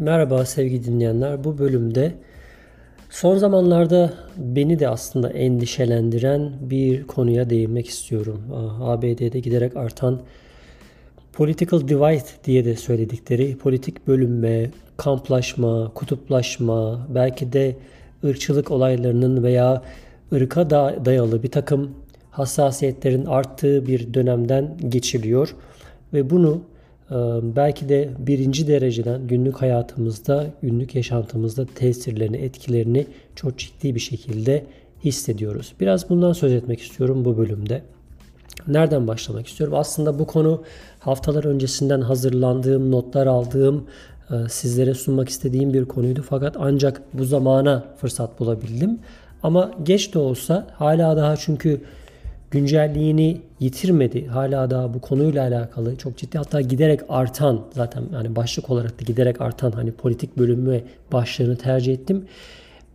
Merhaba sevgili dinleyenler. Bu bölümde son zamanlarda beni de aslında endişelendiren bir konuya değinmek istiyorum. ABD'de giderek artan political divide diye de söyledikleri politik bölünme, kamplaşma, kutuplaşma, belki de ırkçılık olaylarının veya ırka dayalı bir takım hassasiyetlerin arttığı bir dönemden geçiliyor ve bunu belki de birinci dereceden günlük hayatımızda, günlük yaşantımızda tesirlerini, etkilerini çok ciddi bir şekilde hissediyoruz. Biraz bundan söz etmek istiyorum bu bölümde. Nereden başlamak istiyorum? Aslında bu konu haftalar öncesinden hazırlandığım, notlar aldığım, sizlere sunmak istediğim bir konuydu. Fakat ancak bu zamana fırsat bulabildim. Ama geç de olsa hala daha çünkü güncelliğini yitirmedi. Hala da bu konuyla alakalı çok ciddi hatta giderek artan zaten yani başlık olarak da giderek artan hani politik bölümü başlığını tercih ettim.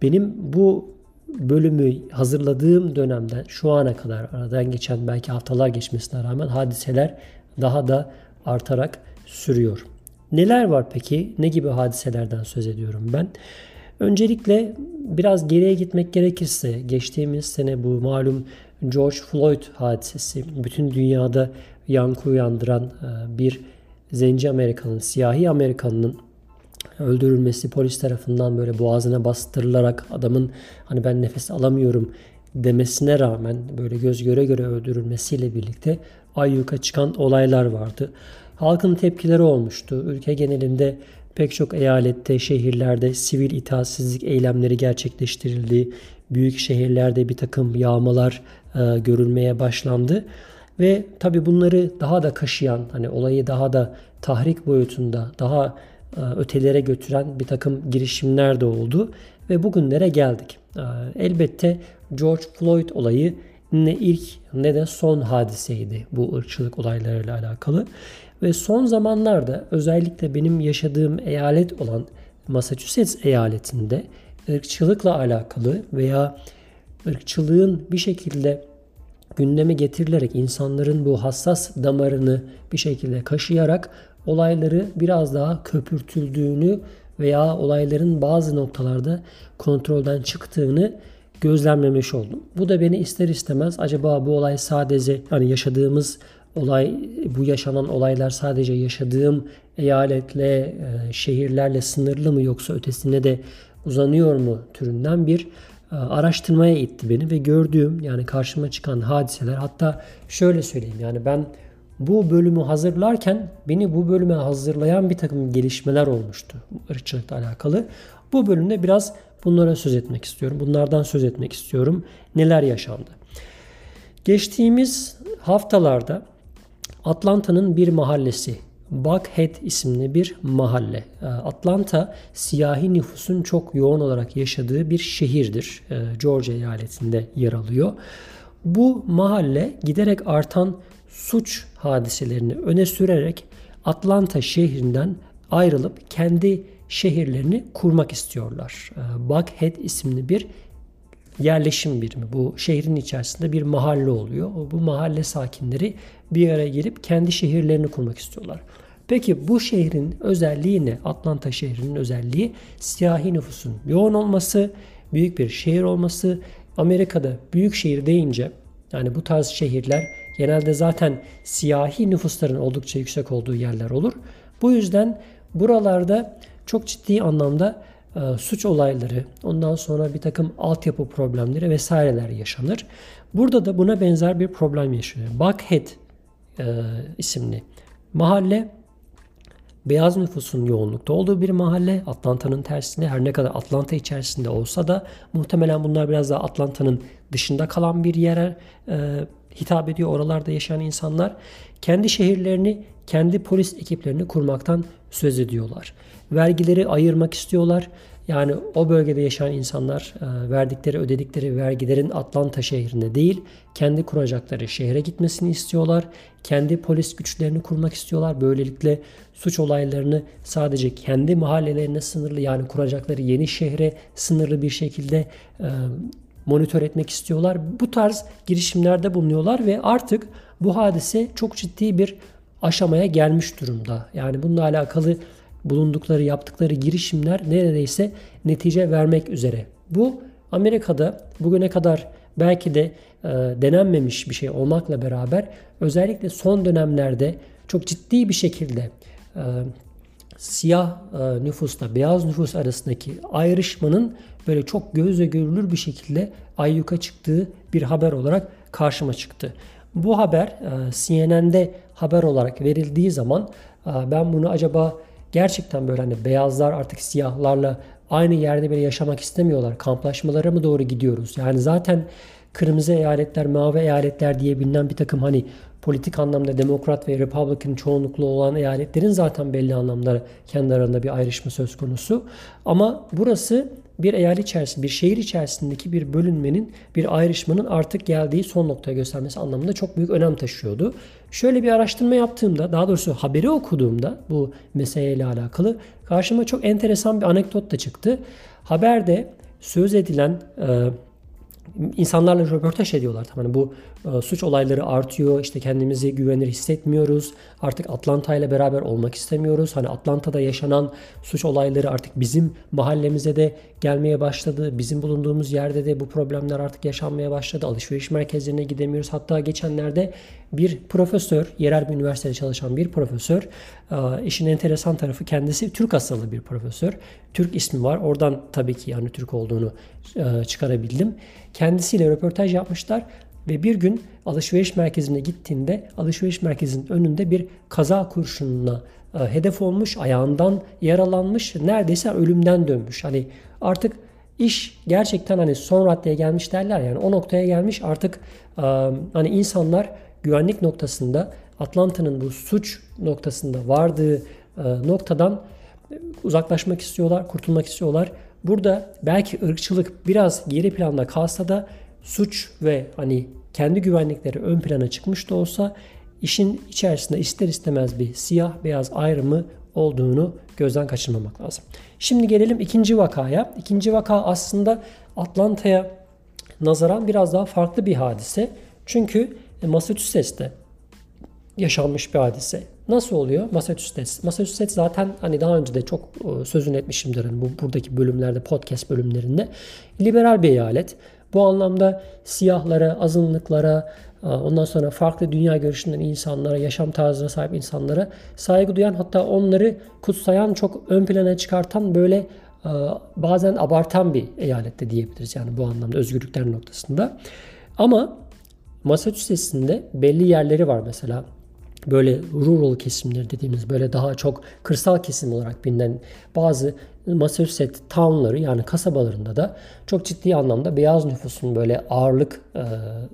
Benim bu bölümü hazırladığım dönemden şu ana kadar aradan geçen belki haftalar geçmesine rağmen hadiseler daha da artarak sürüyor. Neler var peki? Ne gibi hadiselerden söz ediyorum ben? Öncelikle biraz geriye gitmek gerekirse geçtiğimiz sene bu malum George Floyd hadisesi bütün dünyada yankı uyandıran e, bir zenci Amerikanın, siyahi Amerikanının öldürülmesi polis tarafından böyle boğazına bastırılarak adamın hani ben nefes alamıyorum demesine rağmen böyle göz göre göre öldürülmesiyle birlikte ayyuka çıkan olaylar vardı. Halkın tepkileri olmuştu. Ülke genelinde pek çok eyalette, şehirlerde sivil itaatsizlik eylemleri gerçekleştirildi. Büyük şehirlerde bir takım yağmalar e, görülmeye başlandı. Ve tabi bunları daha da kaşıyan, hani olayı daha da tahrik boyutunda, daha e, ötelere götüren bir takım girişimler de oldu. Ve bugünlere geldik. E, elbette George Floyd olayı ne ilk ne de son hadiseydi bu ırkçılık olaylarıyla alakalı. Ve son zamanlarda özellikle benim yaşadığım eyalet olan Massachusetts eyaletinde ırkçılıkla alakalı veya ırkçılığın bir şekilde gündeme getirilerek insanların bu hassas damarını bir şekilde kaşıyarak olayları biraz daha köpürtüldüğünü veya olayların bazı noktalarda kontrolden çıktığını gözlemlemiş oldum. Bu da beni ister istemez acaba bu olay sadece hani yaşadığımız olay bu yaşanan olaylar sadece yaşadığım eyaletle, e, şehirlerle sınırlı mı yoksa ötesine de uzanıyor mu türünden bir e, araştırmaya itti beni ve gördüğüm yani karşıma çıkan hadiseler hatta şöyle söyleyeyim yani ben bu bölümü hazırlarken beni bu bölüme hazırlayan bir takım gelişmeler olmuştu ırkçılıkla alakalı. Bu bölümde biraz bunlara söz etmek istiyorum. Bunlardan söz etmek istiyorum. Neler yaşandı? Geçtiğimiz haftalarda Atlanta'nın bir mahallesi Buckhead isimli bir mahalle. Ee, Atlanta siyahi nüfusun çok yoğun olarak yaşadığı bir şehirdir. Ee, Georgia eyaletinde yer alıyor. Bu mahalle giderek artan suç hadiselerini öne sürerek Atlanta şehrinden ayrılıp kendi şehirlerini kurmak istiyorlar. Ee, Buckhead isimli bir yerleşim birimi. Bu şehrin içerisinde bir mahalle oluyor. Bu mahalle sakinleri bir araya gelip kendi şehirlerini kurmak istiyorlar. Peki bu şehrin özelliği ne? Atlanta şehrinin özelliği siyahi nüfusun yoğun olması, büyük bir şehir olması. Amerika'da büyük şehir deyince yani bu tarz şehirler genelde zaten siyahi nüfusların oldukça yüksek olduğu yerler olur. Bu yüzden buralarda çok ciddi anlamda e, suç olayları, ondan sonra bir takım altyapı problemleri vesaireler yaşanır. Burada da buna benzer bir problem yaşanıyor. Buckhead e, isimli mahalle beyaz nüfusun yoğunlukta olduğu bir mahalle. Atlanta'nın tersine her ne kadar Atlanta içerisinde olsa da muhtemelen bunlar biraz daha Atlanta'nın dışında kalan bir yere e, hitap ediyor. Oralarda yaşayan insanlar kendi şehirlerini, kendi polis ekiplerini kurmaktan söz ediyorlar. Vergileri ayırmak istiyorlar. Yani o bölgede yaşayan insanlar e, verdikleri, ödedikleri vergilerin Atlanta şehrinde değil, kendi kuracakları şehre gitmesini istiyorlar. Kendi polis güçlerini kurmak istiyorlar. Böylelikle suç olaylarını sadece kendi mahallelerine sınırlı yani kuracakları yeni şehre sınırlı bir şekilde e, monitör etmek istiyorlar. Bu tarz girişimlerde bulunuyorlar ve artık bu hadise çok ciddi bir aşamaya gelmiş durumda. Yani bununla alakalı bulundukları, yaptıkları girişimler neredeyse netice vermek üzere. Bu Amerika'da bugüne kadar belki de e, denenmemiş bir şey olmakla beraber özellikle son dönemlerde çok ciddi bir şekilde e, siyah e, nüfusla beyaz nüfus arasındaki ayrışmanın böyle çok gözle görülür bir şekilde ayyuka çıktığı bir haber olarak karşıma çıktı. Bu haber e, CNN'de haber olarak verildiği zaman e, ben bunu acaba gerçekten böyle hani beyazlar artık siyahlarla aynı yerde bile yaşamak istemiyorlar. Kamplaşmalara mı doğru gidiyoruz? Yani zaten kırmızı eyaletler, mavi eyaletler diye bilinen bir takım hani politik anlamda Demokrat ve Republican çoğunluklu olan eyaletlerin zaten belli anlamda kendi arasında bir ayrışma söz konusu. Ama burası bir eyalet içerisinde, bir şehir içerisindeki bir bölünmenin, bir ayrışmanın artık geldiği son noktaya göstermesi anlamında çok büyük önem taşıyordu. Şöyle bir araştırma yaptığımda, daha doğrusu haberi okuduğumda bu meseleyle alakalı karşıma çok enteresan bir anekdot da çıktı. Haberde söz edilen e, insanlarla röportaj ediyorlar. Hani bu suç olayları artıyor. İşte kendimizi güvenilir hissetmiyoruz. Artık Atlanta ile beraber olmak istemiyoruz. Hani Atlanta'da yaşanan suç olayları artık bizim mahallemize de gelmeye başladı. Bizim bulunduğumuz yerde de bu problemler artık yaşanmaya başladı. Alışveriş merkezlerine gidemiyoruz. Hatta geçenlerde bir profesör, yerel bir üniversitede çalışan bir profesör, e, işin enteresan tarafı kendisi Türk asıllı bir profesör. Türk ismi var. Oradan tabii ki yani Türk olduğunu e, çıkarabildim. Kendisiyle röportaj yapmışlar ve bir gün alışveriş merkezine gittiğinde alışveriş merkezinin önünde bir kaza kurşununa e, hedef olmuş, ayağından yaralanmış, neredeyse ölümden dönmüş. Hani artık iş gerçekten hani son raddeye gelmiş derler yani o noktaya gelmiş artık e, hani insanlar güvenlik noktasında Atlanta'nın bu suç noktasında vardığı e, noktadan uzaklaşmak istiyorlar, kurtulmak istiyorlar. Burada belki ırkçılık biraz geri planda kalsa da suç ve hani kendi güvenlikleri ön plana çıkmış da olsa işin içerisinde ister istemez bir siyah beyaz ayrımı olduğunu gözden kaçırmamak lazım. Şimdi gelelim ikinci vakaya. İkinci vaka aslında Atlanta'ya nazaran biraz daha farklı bir hadise. Çünkü Massachusetts'te yaşanmış bir hadise. Nasıl oluyor? Massachusetts. Massachusetts zaten hani daha önce de çok e, sözünü etmişimdir hani bu buradaki bölümlerde, podcast bölümlerinde. Liberal bir eyalet. Bu anlamda siyahlara, azınlıklara, e, ondan sonra farklı dünya görüşünden insanlara, yaşam tarzına sahip insanlara saygı duyan hatta onları kutsayan, çok ön plana çıkartan böyle e, bazen abartan bir eyalette diyebiliriz yani bu anlamda özgürlükler noktasında. Ama Massachusetts'in de belli yerleri var mesela böyle rural kesimleri dediğimiz böyle daha çok kırsal kesim olarak bilinen bazı Massachusetts townları yani kasabalarında da çok ciddi anlamda beyaz nüfusun böyle ağırlık e,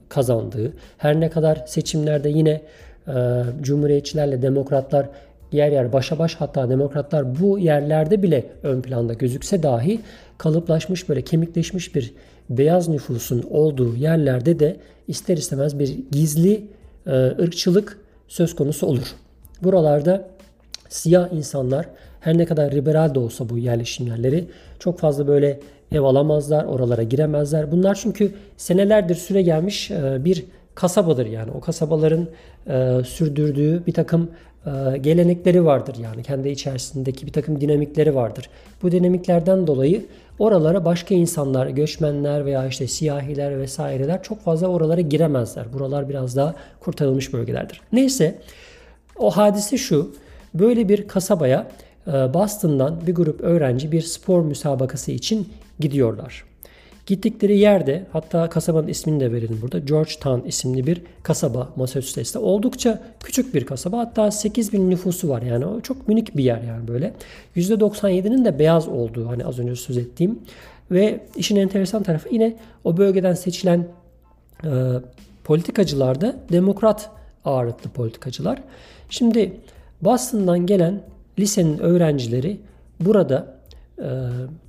kazandığı her ne kadar seçimlerde yine e, cumhuriyetçilerle demokratlar yer yer başa baş hatta demokratlar bu yerlerde bile ön planda gözükse dahi kalıplaşmış böyle kemikleşmiş bir beyaz nüfusun olduğu yerlerde de ister istemez bir gizli e, ırkçılık söz konusu olur. Buralarda siyah insanlar her ne kadar liberal de olsa bu yerleşim yerleri çok fazla böyle ev alamazlar, oralara giremezler. Bunlar çünkü senelerdir süre gelmiş e, bir kasabadır yani. O kasabaların e, sürdürdüğü bir takım gelenekleri vardır yani. Kendi içerisindeki bir takım dinamikleri vardır. Bu dinamiklerden dolayı oralara başka insanlar, göçmenler veya işte siyahiler vesaireler çok fazla oralara giremezler. Buralar biraz daha kurtarılmış bölgelerdir. Neyse o hadise şu. Böyle bir kasabaya Boston'dan bir grup öğrenci bir spor müsabakası için gidiyorlar. Gittikleri yerde hatta kasabanın ismini de verelim burada. Georgetown isimli bir kasaba Massachusetts'te. Oldukça küçük bir kasaba. Hatta 8 bin nüfusu var yani. O çok minik bir yer yani böyle. %97'nin de beyaz olduğu hani az önce söz ettiğim. Ve işin enteresan tarafı yine o bölgeden seçilen e, politikacılar da demokrat ağırlıklı politikacılar. Şimdi Boston'dan gelen lisenin öğrencileri burada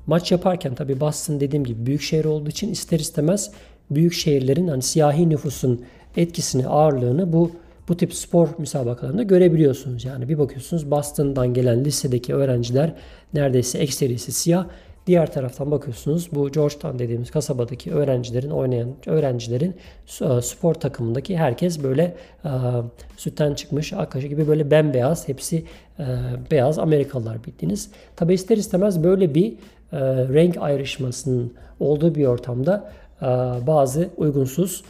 maç yaparken tabii Boston dediğim gibi büyük şehir olduğu için ister istemez büyük şehirlerin hani siyahi nüfusun etkisini, ağırlığını bu bu tip spor müsabakalarında görebiliyorsunuz. Yani bir bakıyorsunuz Boston'dan gelen lisedeki öğrenciler neredeyse ekserisi siyah Diğer taraftan bakıyorsunuz bu Georgetown dediğimiz kasabadaki öğrencilerin oynayan öğrencilerin e, spor takımındaki herkes böyle e, sütten çıkmış akaşı gibi böyle bembeyaz hepsi e, beyaz Amerikalılar bildiğiniz. Tabi ister istemez böyle bir e, renk ayrışmasının olduğu bir ortamda e, bazı uygunsuz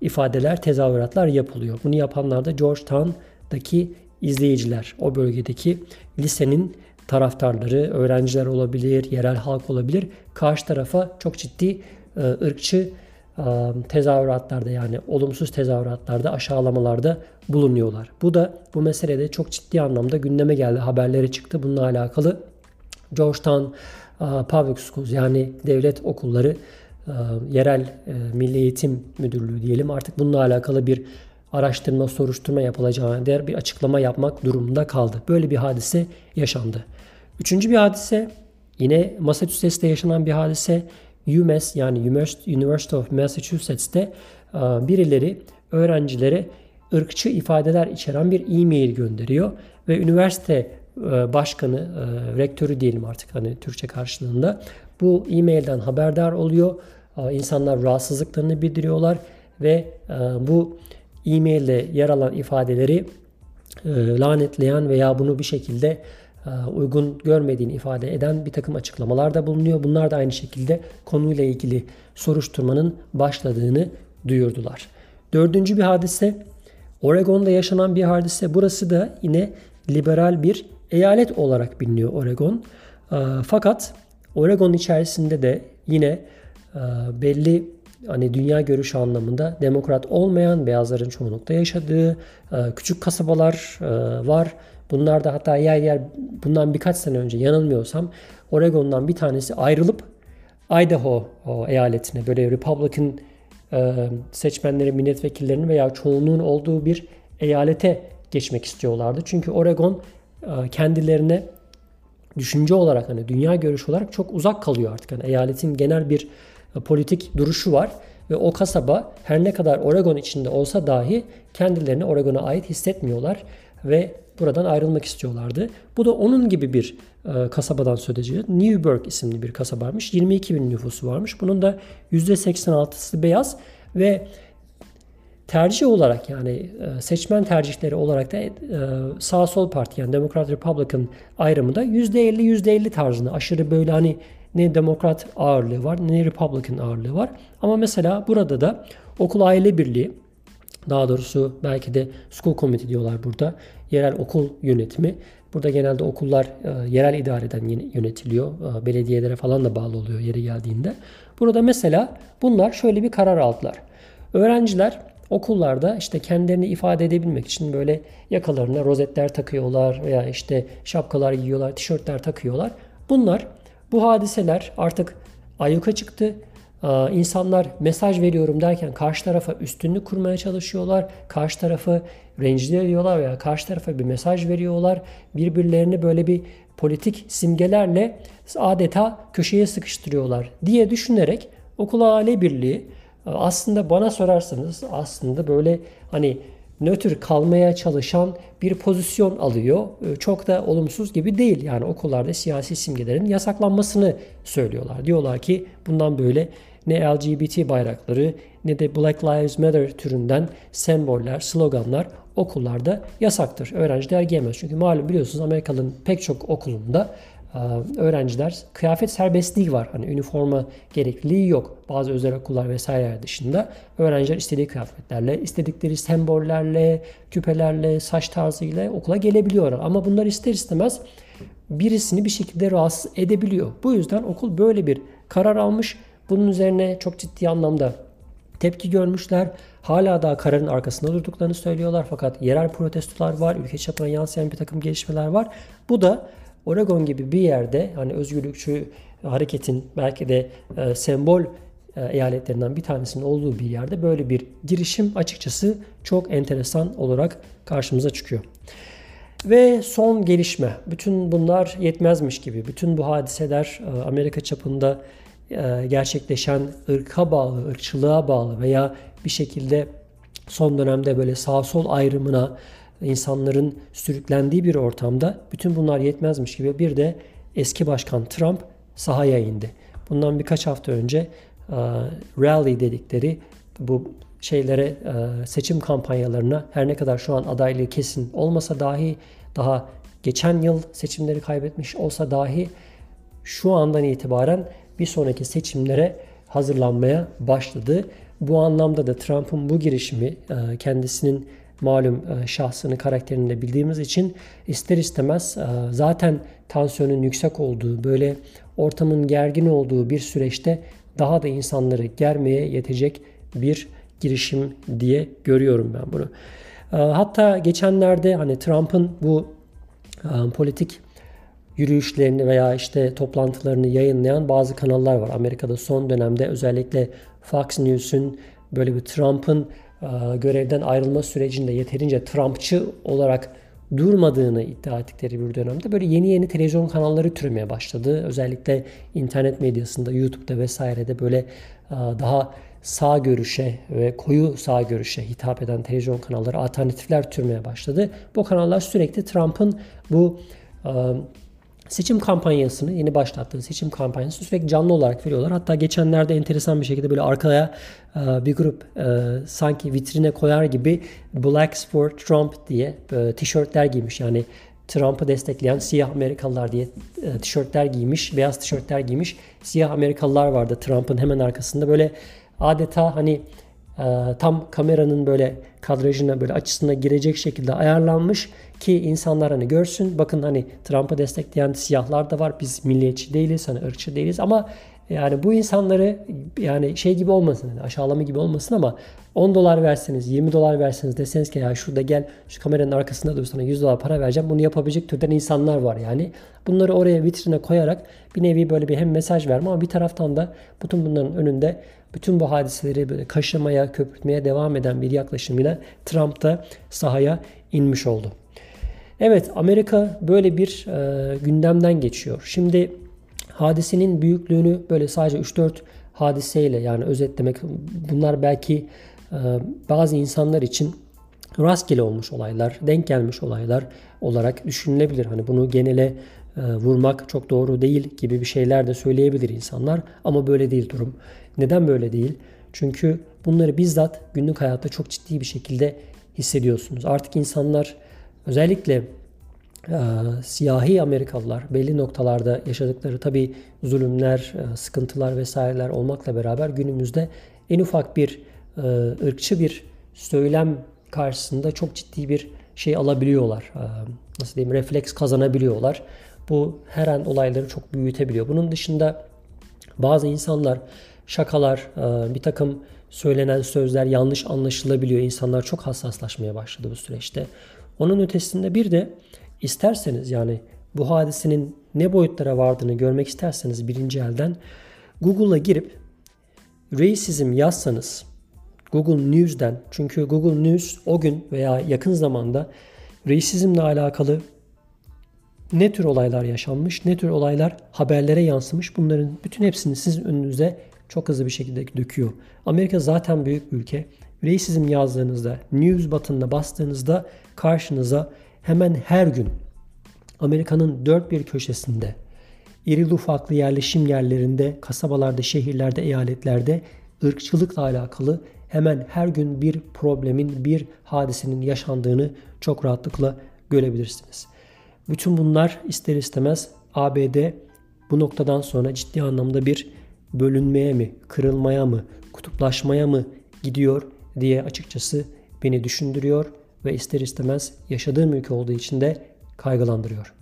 ifadeler, tezahüratlar yapılıyor. Bunu yapanlar da Georgetown'daki izleyiciler, o bölgedeki lisenin taraftarları, öğrenciler olabilir, yerel halk olabilir. Karşı tarafa çok ciddi e, ırkçı tezahüratlarda yani olumsuz tezahüratlarda, aşağılamalarda bulunuyorlar. Bu da bu meselede çok ciddi anlamda gündeme geldi. Haberleri çıktı bununla alakalı. Georgetown Public Schools yani devlet okulları yerel Milli Eğitim Müdürlüğü diyelim artık bununla alakalı bir araştırma, soruşturma yapılacağına dair bir açıklama yapmak durumunda kaldı. Böyle bir hadise yaşandı. Üçüncü bir hadise yine Massachusetts'te yaşanan bir hadise. UMass yani University of Massachusetts'te e, birileri öğrencilere ırkçı ifadeler içeren bir e-mail gönderiyor ve üniversite e, başkanı, e, rektörü diyelim artık hani Türkçe karşılığında bu e-mailden haberdar oluyor. İnsanlar rahatsızlıklarını bildiriyorlar ve bu e-mailde yer alan ifadeleri lanetleyen veya bunu bir şekilde uygun görmediğini ifade eden bir takım açıklamalar da bulunuyor. Bunlar da aynı şekilde konuyla ilgili soruşturmanın başladığını duyurdular. Dördüncü bir hadise Oregon'da yaşanan bir hadise. Burası da yine liberal bir eyalet olarak biliniyor Oregon. E, fakat Oregon içerisinde de yine e, belli hani dünya görüşü anlamında demokrat olmayan beyazların çoğunlukta yaşadığı küçük kasabalar var Bunlar da hatta yer yer bundan birkaç sene önce yanılmıyorsam Oregon'dan bir tanesi ayrılıp Idaho eyaletine böyle Republican e, seçmenleri, milletvekillerinin veya çoğunluğun olduğu bir eyalete geçmek istiyorlardı. Çünkü Oregon e, kendilerine düşünce olarak hani dünya görüşü olarak çok uzak kalıyor artık. Yani eyaletin genel bir e, politik duruşu var ve o kasaba her ne kadar Oregon içinde olsa dahi kendilerini Oregon'a ait hissetmiyorlar ve buradan ayrılmak istiyorlardı. Bu da onun gibi bir e, kasabadan söz ediyor. Newburgh isimli bir kasabaymış. 22 bin nüfusu varmış. Bunun da %86'sı beyaz ve tercih olarak yani e, seçmen tercihleri olarak da e, sağ sol parti yani Demokrat Republican ayrımı da %50 %50 tarzında aşırı böyle hani ne demokrat ağırlığı var ne Republican ağırlığı var. Ama mesela burada da okul aile birliği daha doğrusu belki de school committee diyorlar burada. Yerel okul yönetimi. Burada genelde okullar e, yerel idareden yönetiliyor. E, belediyelere falan da bağlı oluyor yeri geldiğinde. Burada mesela bunlar şöyle bir karar aldılar. Öğrenciler okullarda işte kendilerini ifade edebilmek için böyle yakalarına rozetler takıyorlar veya işte şapkalar giyiyorlar, tişörtler takıyorlar. Bunlar bu hadiseler artık ayyuka çıktı insanlar mesaj veriyorum derken karşı tarafa üstünlük kurmaya çalışıyorlar. Karşı tarafı rencide ediyorlar veya karşı tarafa bir mesaj veriyorlar. Birbirlerini böyle bir politik simgelerle adeta köşeye sıkıştırıyorlar diye düşünerek okul aile birliği e, aslında bana sorarsanız aslında böyle hani nötr kalmaya çalışan bir pozisyon alıyor. E, çok da olumsuz gibi değil. Yani okullarda siyasi simgelerin yasaklanmasını söylüyorlar. Diyorlar ki bundan böyle ne LGBT bayrakları ne de Black Lives Matter türünden semboller, sloganlar okullarda yasaktır. Öğrenciler giyemez. Çünkü malum biliyorsunuz Amerika'nın pek çok okulunda öğrenciler kıyafet serbestliği var. Hani üniforma gerekliliği yok. Bazı özel okullar vesaire dışında öğrenciler istediği kıyafetlerle, istedikleri sembollerle, küpelerle, saç tarzıyla okula gelebiliyorlar. Ama bunlar ister istemez birisini bir şekilde rahatsız edebiliyor. Bu yüzden okul böyle bir karar almış bunun üzerine çok ciddi anlamda tepki görmüşler. Hala daha kararın arkasında durduklarını söylüyorlar. Fakat yerel protestolar var. Ülke çapına yansıyan bir takım gelişmeler var. Bu da Oregon gibi bir yerde hani özgürlükçü hareketin belki de e, sembol e, eyaletlerinden bir tanesinin olduğu bir yerde böyle bir girişim açıkçası çok enteresan olarak karşımıza çıkıyor. Ve son gelişme. Bütün bunlar yetmezmiş gibi. Bütün bu hadiseler e, Amerika çapında e, gerçekleşen ırka bağlı, ırkçılığa bağlı veya bir şekilde son dönemde böyle sağ sol ayrımına insanların sürüklendiği bir ortamda bütün bunlar yetmezmiş gibi bir de eski başkan Trump sahaya indi. Bundan birkaç hafta önce rally dedikleri bu şeylere seçim kampanyalarına her ne kadar şu an adaylığı kesin olmasa dahi daha geçen yıl seçimleri kaybetmiş olsa dahi şu andan itibaren bir sonraki seçimlere hazırlanmaya başladı. Bu anlamda da Trump'ın bu girişimi kendisinin malum e, şahsını, karakterini de bildiğimiz için ister istemez e, zaten tansiyonun yüksek olduğu, böyle ortamın gergin olduğu bir süreçte daha da insanları germeye yetecek bir girişim diye görüyorum ben bunu. Hatta geçenlerde hani Trump'ın bu politik yürüyüşlerini veya işte toplantılarını yayınlayan bazı kanallar var. Amerika'da son dönemde özellikle Fox News'un böyle bir Trump'ın e, görevden ayrılma sürecinde yeterince Trumpçı olarak durmadığını iddia ettikleri bir dönemde böyle yeni yeni televizyon kanalları türemeye başladı. Özellikle internet medyasında, YouTube'da vesairede böyle e, daha sağ görüşe ve koyu sağ görüşe hitap eden televizyon kanalları alternatifler türmeye başladı. Bu kanallar sürekli Trump'ın bu e, seçim kampanyasını yeni başlattığı seçim kampanyasını sürekli canlı olarak veriyorlar. Hatta geçenlerde enteresan bir şekilde böyle arkaya e, bir grup e, sanki vitrine koyar gibi Blacks for Trump diye e, tişörtler giymiş. Yani Trump'ı destekleyen siyah Amerikalılar diye tişörtler giymiş, beyaz tişörtler giymiş. Siyah Amerikalılar vardı Trump'ın hemen arkasında. Böyle adeta hani tam kameranın böyle kadrajına böyle açısına girecek şekilde ayarlanmış ki insanlar hani görsün. Bakın hani Trump'ı destekleyen siyahlar da var. Biz milliyetçi değiliz, hani ırkçı değiliz ama yani bu insanları yani şey gibi olmasın, hani aşağılama gibi olmasın ama 10 dolar verseniz, 20 dolar verseniz deseniz ki ya şurada gel şu kameranın arkasında dur sana 100 dolar para vereceğim. Bunu yapabilecek türden insanlar var yani. Bunları oraya vitrine koyarak bir nevi böyle bir hem mesaj verme ama bir taraftan da bütün bunların önünde bütün bu hadiseleri böyle kaşımaya, köpürtmeye devam eden bir yaklaşımıyla Trump da sahaya inmiş oldu. Evet Amerika böyle bir e, gündemden geçiyor. Şimdi hadisenin büyüklüğünü böyle sadece 3-4 hadiseyle yani özetlemek bunlar belki e, bazı insanlar için rastgele olmuş olaylar, denk gelmiş olaylar olarak düşünülebilir. Hani bunu genele e, vurmak çok doğru değil gibi bir şeyler de söyleyebilir insanlar ama böyle değil durum. Neden böyle değil? Çünkü bunları bizzat günlük hayatta çok ciddi bir şekilde hissediyorsunuz. Artık insanlar özellikle e, siyahi Amerikalılar belli noktalarda yaşadıkları tabi zulümler, e, sıkıntılar vesaireler olmakla beraber günümüzde en ufak bir e, ırkçı bir söylem karşısında çok ciddi bir şey alabiliyorlar. E, nasıl diyeyim refleks kazanabiliyorlar. Bu her an olayları çok büyütebiliyor. Bunun dışında bazı insanlar şakalar, bir takım söylenen sözler yanlış anlaşılabiliyor. İnsanlar çok hassaslaşmaya başladı bu süreçte. Onun ötesinde bir de isterseniz yani bu hadisenin ne boyutlara vardığını görmek isterseniz birinci elden Google'a girip racism yazsanız Google News'den çünkü Google News o gün veya yakın zamanda racismle alakalı ne tür olaylar yaşanmış, ne tür olaylar haberlere yansımış bunların bütün hepsini sizin önünüze çok hızlı bir şekilde döküyor. Amerika zaten büyük bir ülke. Racism yazdığınızda, news button'ına bastığınızda karşınıza hemen her gün Amerika'nın dört bir köşesinde iri ufaklı yerleşim yerlerinde, kasabalarda, şehirlerde, eyaletlerde ırkçılıkla alakalı hemen her gün bir problemin, bir hadisenin yaşandığını çok rahatlıkla görebilirsiniz. Bütün bunlar ister istemez ABD bu noktadan sonra ciddi anlamda bir bölünmeye mi, kırılmaya mı, kutuplaşmaya mı gidiyor diye açıkçası beni düşündürüyor ve ister istemez yaşadığım ülke olduğu için de kaygılandırıyor.